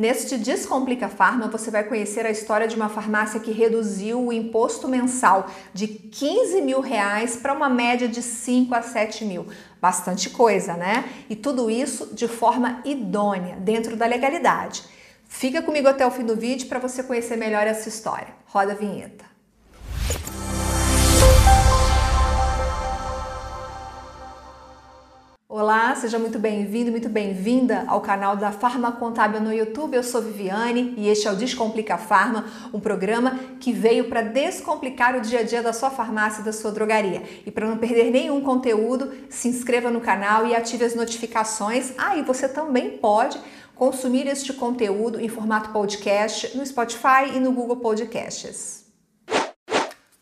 Neste Descomplica Farma, você vai conhecer a história de uma farmácia que reduziu o imposto mensal de 15 mil reais para uma média de 5 a 7 mil. Bastante coisa, né? E tudo isso de forma idônea, dentro da legalidade. Fica comigo até o fim do vídeo para você conhecer melhor essa história. Roda a vinheta. Olá, seja muito bem-vindo, muito bem-vinda ao canal da Farma Contábil no YouTube. Eu sou Viviane e este é o Descomplica Farma, um programa que veio para descomplicar o dia a dia da sua farmácia e da sua drogaria. E para não perder nenhum conteúdo, se inscreva no canal e ative as notificações. Ah, e você também pode consumir este conteúdo em formato podcast no Spotify e no Google Podcasts.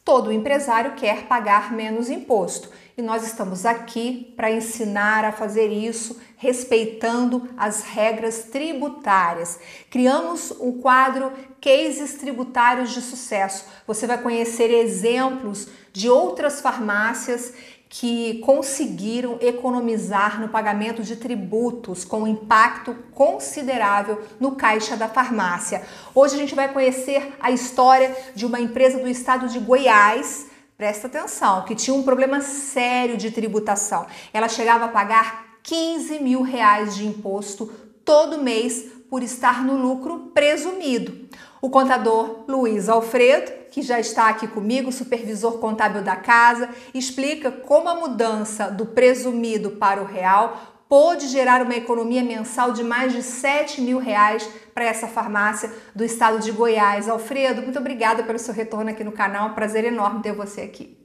Todo empresário quer pagar menos imposto e nós estamos aqui para ensinar a fazer isso respeitando as regras tributárias. Criamos um quadro Cases Tributários de Sucesso. Você vai conhecer exemplos de outras farmácias que conseguiram economizar no pagamento de tributos com impacto considerável no caixa da farmácia. Hoje a gente vai conhecer a história de uma empresa do estado de Goiás presta atenção, que tinha um problema sério de tributação. Ela chegava a pagar 15 mil reais de imposto todo mês por estar no lucro presumido. O contador Luiz Alfredo, que já está aqui comigo, supervisor contábil da casa, explica como a mudança do presumido para o real pôde gerar uma economia mensal de mais de 7 mil reais para essa farmácia do estado de Goiás. Alfredo, muito obrigada pelo seu retorno aqui no canal. prazer enorme ter você aqui.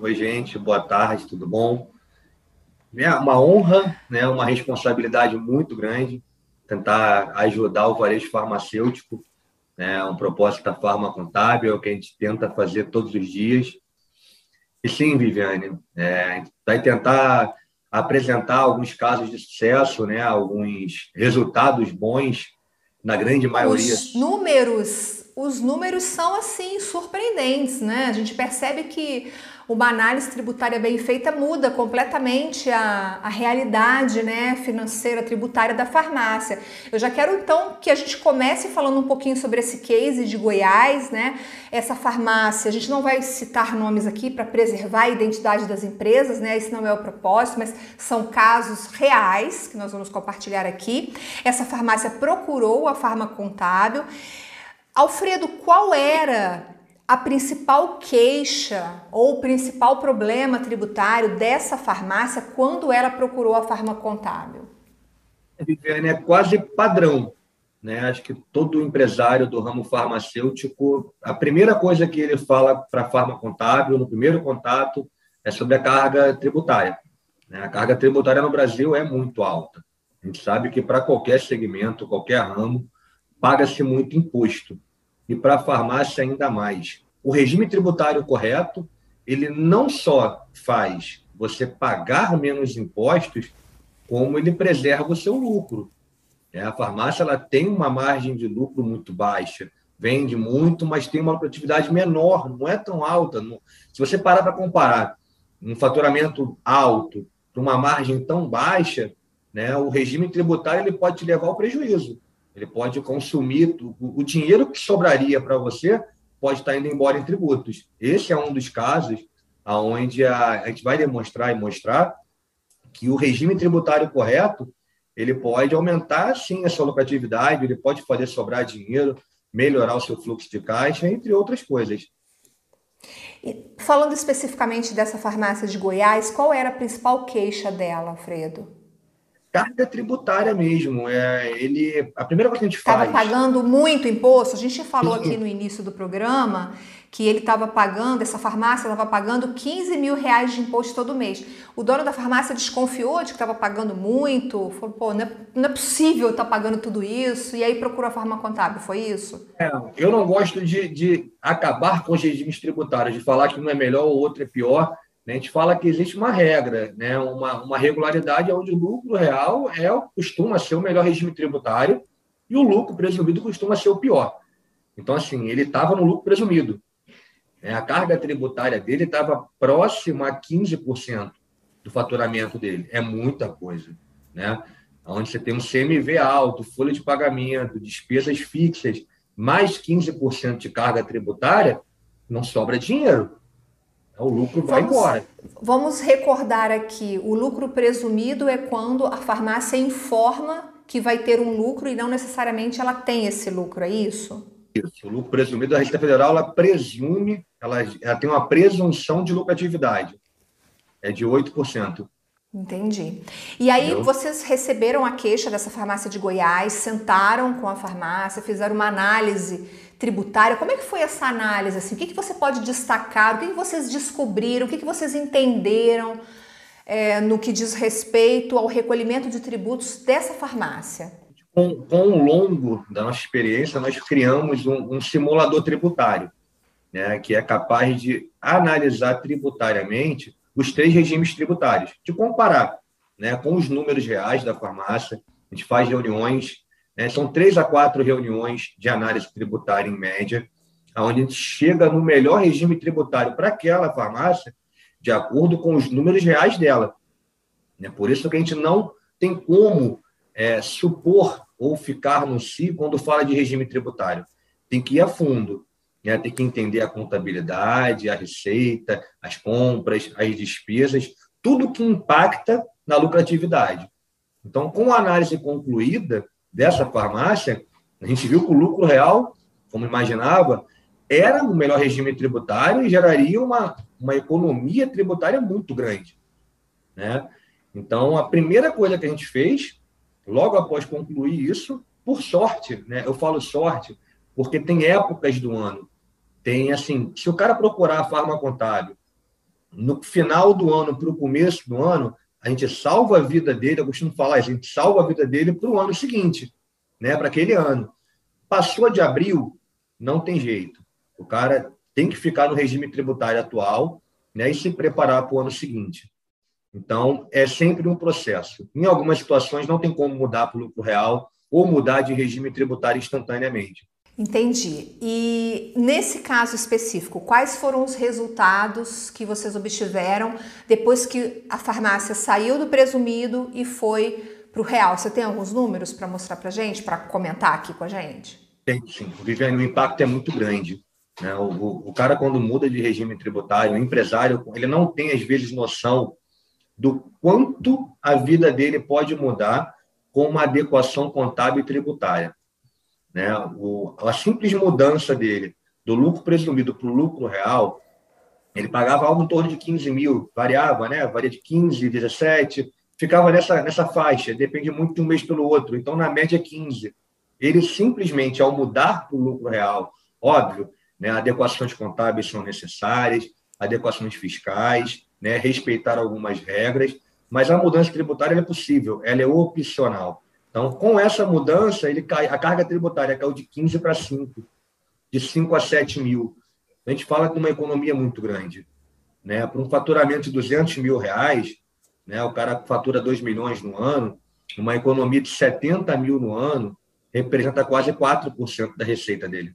Oi gente, boa tarde, tudo bom? É uma honra, né, uma responsabilidade muito grande tentar ajudar o varejo farmacêutico, né, um propósito da Farma Contábil, que a gente tenta fazer todos os dias. E sim, Viviane, é, a gente vai tentar apresentar alguns casos de sucesso, né, alguns resultados bons na grande maioria. Os números, os números são assim surpreendentes, né? A gente percebe que uma análise tributária bem feita muda completamente a, a realidade né, financeira tributária da farmácia. Eu já quero então que a gente comece falando um pouquinho sobre esse case de Goiás, né? Essa farmácia, a gente não vai citar nomes aqui para preservar a identidade das empresas, né? Esse não é o propósito, mas são casos reais que nós vamos compartilhar aqui. Essa farmácia procurou a farma contábil. Alfredo, qual era a principal queixa ou principal problema tributário dessa farmácia quando ela procurou a farma contábil? Viviane, é quase padrão. Né? Acho que todo empresário do ramo farmacêutico, a primeira coisa que ele fala para a farma contábil, no primeiro contato, é sobre a carga tributária. Né? A carga tributária no Brasil é muito alta. A gente sabe que para qualquer segmento, qualquer ramo, paga-se muito imposto e para a farmácia ainda mais. O regime tributário correto, ele não só faz você pagar menos impostos, como ele preserva o seu lucro. É, a farmácia ela tem uma margem de lucro muito baixa, vende muito, mas tem uma lucratividade menor, não é tão alta. Se você parar para comparar um faturamento alto para uma margem tão baixa, né, o regime tributário ele pode te levar ao prejuízo. Ele pode consumir o, dinheiro que sobraria para você pode estar indo embora em tributos. Esse é um dos casos aonde a, a gente vai demonstrar e mostrar que o regime tributário correto ele pode aumentar sim a sua lucratividade, ele pode fazer sobrar dinheiro, melhorar o seu fluxo de caixa, entre outras coisas. E falando especificamente dessa farmácia de Goiás, qual era a principal queixa dela, Alfredo? Carga tributária mesmo. É, ele, a primeira coisa que a gente faz. Estava pagando muito imposto. A gente falou aqui no início do programa que ele estava pagando, essa farmácia estava pagando 15 mil reais de imposto todo mês. O dono da farmácia desconfiou de que estava pagando muito, falou, pô, não é, não é possível estar tá pagando tudo isso, e aí procurou a farma contábil, foi isso? É, eu não gosto de, de acabar com os regimes tributários, de falar que um é melhor ou outro é pior. A gente fala que existe uma regra, né? uma, uma regularidade onde o lucro real é, costuma ser o melhor regime tributário e o lucro presumido costuma ser o pior. Então, assim, ele estava no lucro presumido. É, a carga tributária dele estava próxima a 15% do faturamento dele. É muita coisa. Né? onde você tem um CMV alto, folha de pagamento, despesas fixas, mais 15% de carga tributária, não sobra dinheiro. O lucro vai vamos, embora. Vamos recordar aqui: o lucro presumido é quando a farmácia informa que vai ter um lucro e não necessariamente ela tem esse lucro, é isso? Isso. O lucro presumido, a Receita Federal ela presume, ela, ela tem uma presunção de lucratividade. É de 8%. Entendi. E aí Entendeu? vocês receberam a queixa dessa farmácia de Goiás, sentaram com a farmácia, fizeram uma análise tributária. Como é que foi essa análise? Assim? O que, que você pode destacar? O que, que vocês descobriram? O que, que vocês entenderam é, no que diz respeito ao recolhimento de tributos dessa farmácia? Com, com o longo da nossa experiência, nós criamos um, um simulador tributário, né, que é capaz de analisar tributariamente os três regimes tributários, de comparar né, com os números reais da farmácia. A gente faz reuniões né? São três a quatro reuniões de análise tributária em média, onde a gente chega no melhor regime tributário para aquela farmácia, de acordo com os números reais dela. É por isso que a gente não tem como é, supor ou ficar no si quando fala de regime tributário. Tem que ir a fundo, né? tem que entender a contabilidade, a receita, as compras, as despesas, tudo que impacta na lucratividade. Então, com a análise concluída, dessa farmácia, a gente viu que o lucro real, como imaginava, era o melhor regime tributário e geraria uma, uma economia tributária muito grande. Né? Então, a primeira coisa que a gente fez, logo após concluir isso, por sorte, né? eu falo sorte, porque tem épocas do ano. Tem assim, se o cara procurar a farma contábil no final do ano para o começo do ano, a gente salva a vida dele, eu costumo falar, a gente salva a vida dele para o ano seguinte, né, para aquele ano. Passou de abril, não tem jeito. O cara tem que ficar no regime tributário atual né, e se preparar para o ano seguinte. Então, é sempre um processo. Em algumas situações, não tem como mudar para o lucro real ou mudar de regime tributário instantaneamente. Entendi. E nesse caso específico, quais foram os resultados que vocês obtiveram depois que a farmácia saiu do presumido e foi para o real? Você tem alguns números para mostrar para gente, para comentar aqui com a gente? Tem, sim. Viviane, o impacto é muito grande. Né? O, o, o cara, quando muda de regime tributário, o empresário, ele não tem, às vezes, noção do quanto a vida dele pode mudar com uma adequação contábil e tributária. Né? O, a simples mudança dele do lucro presumido para o lucro real, ele pagava algo em torno de 15 mil, variava, né? varia de 15, 17, ficava nessa, nessa faixa, depende muito de um mês pelo outro, então na média 15. Ele simplesmente, ao mudar para o lucro real, óbvio, né, adequações contábeis são necessárias, adequações fiscais, né, respeitar algumas regras, mas a mudança tributária é possível, ela é opcional. Então, com essa mudança, ele cai, a carga tributária caiu de 15 para 5, de 5 a 7 mil. A gente fala de uma economia muito grande. Né? Para um faturamento de 200 mil reais, né? o cara fatura 2 milhões no ano, uma economia de 70 mil no ano representa quase 4% da receita dele.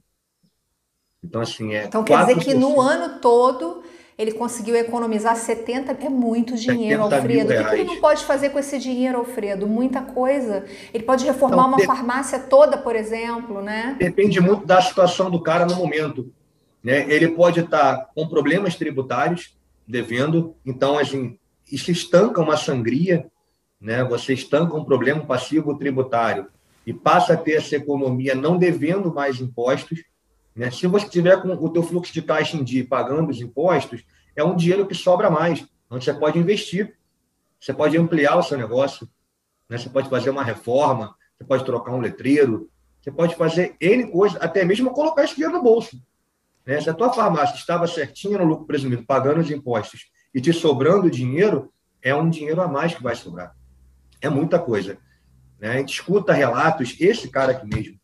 Então, assim, é. Então, quer 4%. dizer que no ano todo ele conseguiu economizar 70, é muito dinheiro, Alfredo. O que ele não pode fazer com esse dinheiro, Alfredo? Muita coisa. Ele pode reformar então, uma farmácia toda, por exemplo, né? Depende muito da situação do cara no momento. Né? Ele pode estar com problemas tributários, devendo, então, assim, isso estanca uma sangria, né? você estanca um problema passivo tributário e passa a ter essa economia não devendo mais impostos, né? Se você tiver com o teu fluxo de caixa em dia pagando os impostos, é um dinheiro que sobra mais, onde você pode investir, você pode ampliar o seu negócio, né? você pode fazer uma reforma, você pode trocar um letreiro, você pode fazer N coisas, até mesmo colocar esse dinheiro no bolso. Né? Se a tua farmácia estava certinha no lucro presumido, pagando os impostos e te sobrando dinheiro, é um dinheiro a mais que vai sobrar. É muita coisa. Né? A gente escuta relatos, esse cara aqui mesmo,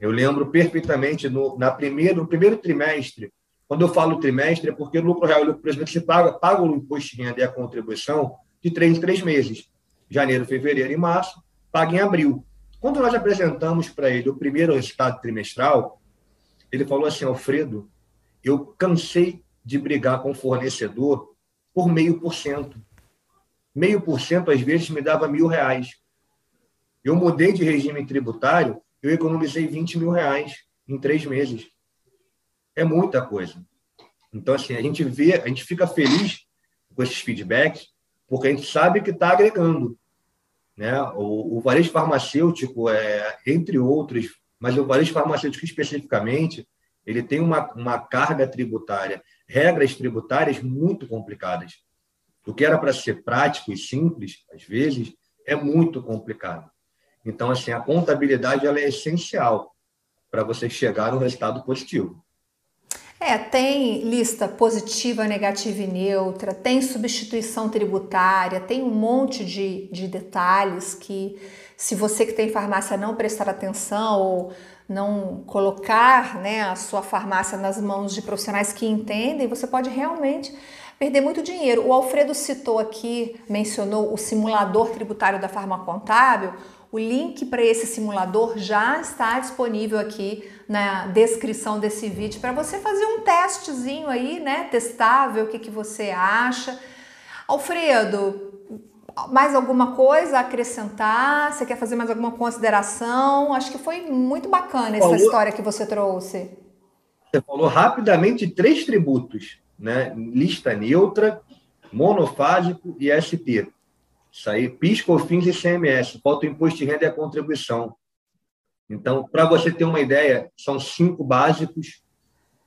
eu lembro perfeitamente no, na primeiro, no primeiro trimestre, quando eu falo trimestre, é porque no lucro real e lucro presumido você paga, paga o imposto de renda e a contribuição de três em três meses. Janeiro, fevereiro e março, paga em abril. Quando nós apresentamos para ele o primeiro resultado trimestral, ele falou assim, Alfredo, eu cansei de brigar com o fornecedor por meio por cento. Meio por cento, às vezes, me dava mil reais. Eu mudei de regime tributário, eu economizei 20 mil reais em três meses. É muita coisa. Então, assim, a gente vê, a gente fica feliz com esses feedbacks, porque a gente sabe que está agregando. Né? O, o varejo farmacêutico, é, entre outros, mas o varejo farmacêutico especificamente, ele tem uma, uma carga tributária, regras tributárias muito complicadas. O que era para ser prático e simples, às vezes, é muito complicado. Então, assim, a contabilidade ela é essencial para você chegar no resultado positivo. É, tem lista positiva, negativa e neutra, tem substituição tributária, tem um monte de, de detalhes que, se você que tem farmácia não prestar atenção ou não colocar né, a sua farmácia nas mãos de profissionais que entendem, você pode realmente perder muito dinheiro. O Alfredo citou aqui, mencionou o simulador tributário da Farma Contábil. O link para esse simulador já está disponível aqui na descrição desse vídeo para você fazer um testezinho aí, né? Testável, o que, que você acha. Alfredo, mais alguma coisa a acrescentar? Você quer fazer mais alguma consideração? Acho que foi muito bacana essa falou, história que você trouxe. Você falou rapidamente três tributos, né? Lista neutra, monofásico e SP. Isso aí, PIS, COFINS e CMS. Falta o imposto de renda e a contribuição. Então, para você ter uma ideia, são cinco básicos,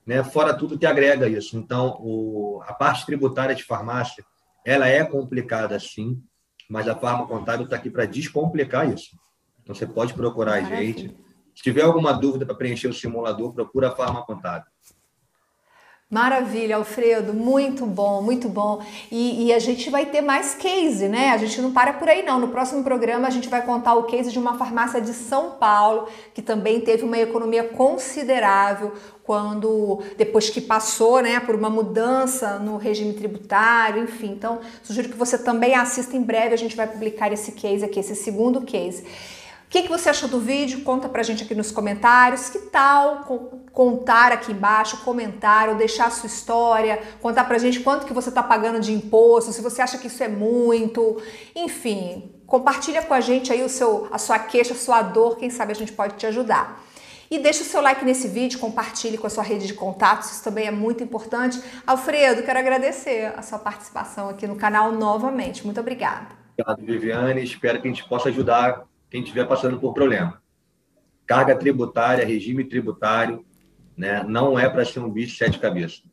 né? fora tudo que agrega isso. Então, o, a parte tributária de farmácia, ela é complicada, sim, mas a Farma Contábil está aqui para descomplicar isso. Então, você pode procurar a gente. Se tiver alguma dúvida para preencher o simulador, procura a Farma Contábil. Maravilha, Alfredo, muito bom, muito bom. E, e, a gente vai ter mais case, né? A gente não para por aí, não. No próximo programa a gente vai contar o case de uma farmácia de São Paulo que também teve uma economia considerável quando depois que passou, né, por uma mudança no regime tributário, enfim. Então, sugiro que você também assista em breve. A gente vai publicar esse case aqui, esse segundo case. O que, que, você achou do vídeo? Conta pra gente aqui nos comentários. Que tal contar aqui embaixo, comentar ou deixar a sua história, contar pra gente quanto que você tá pagando de imposto, se você acha que isso é muito, enfim, compartilha com a gente aí o seu, a sua queixa, a sua dor, quem sabe a gente pode te ajudar. E deixa o seu like nesse vídeo, compartilhe com a sua rede de contatos, isso também é muito importante. Alfredo, quero agradecer a sua participação aqui no canal novamente. Muito obrigada. Obrigado, Viviane. Espero que a gente possa ajudar quem estiver passando por problema. Carga tributária, regime tributário, né? não é para ser um bicho sete cabeças.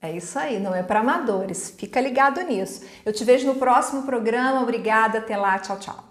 É isso aí, não é para amadores. Fica ligado nisso. Eu te vejo no próximo programa. Obrigada, até lá, tchau, tchau.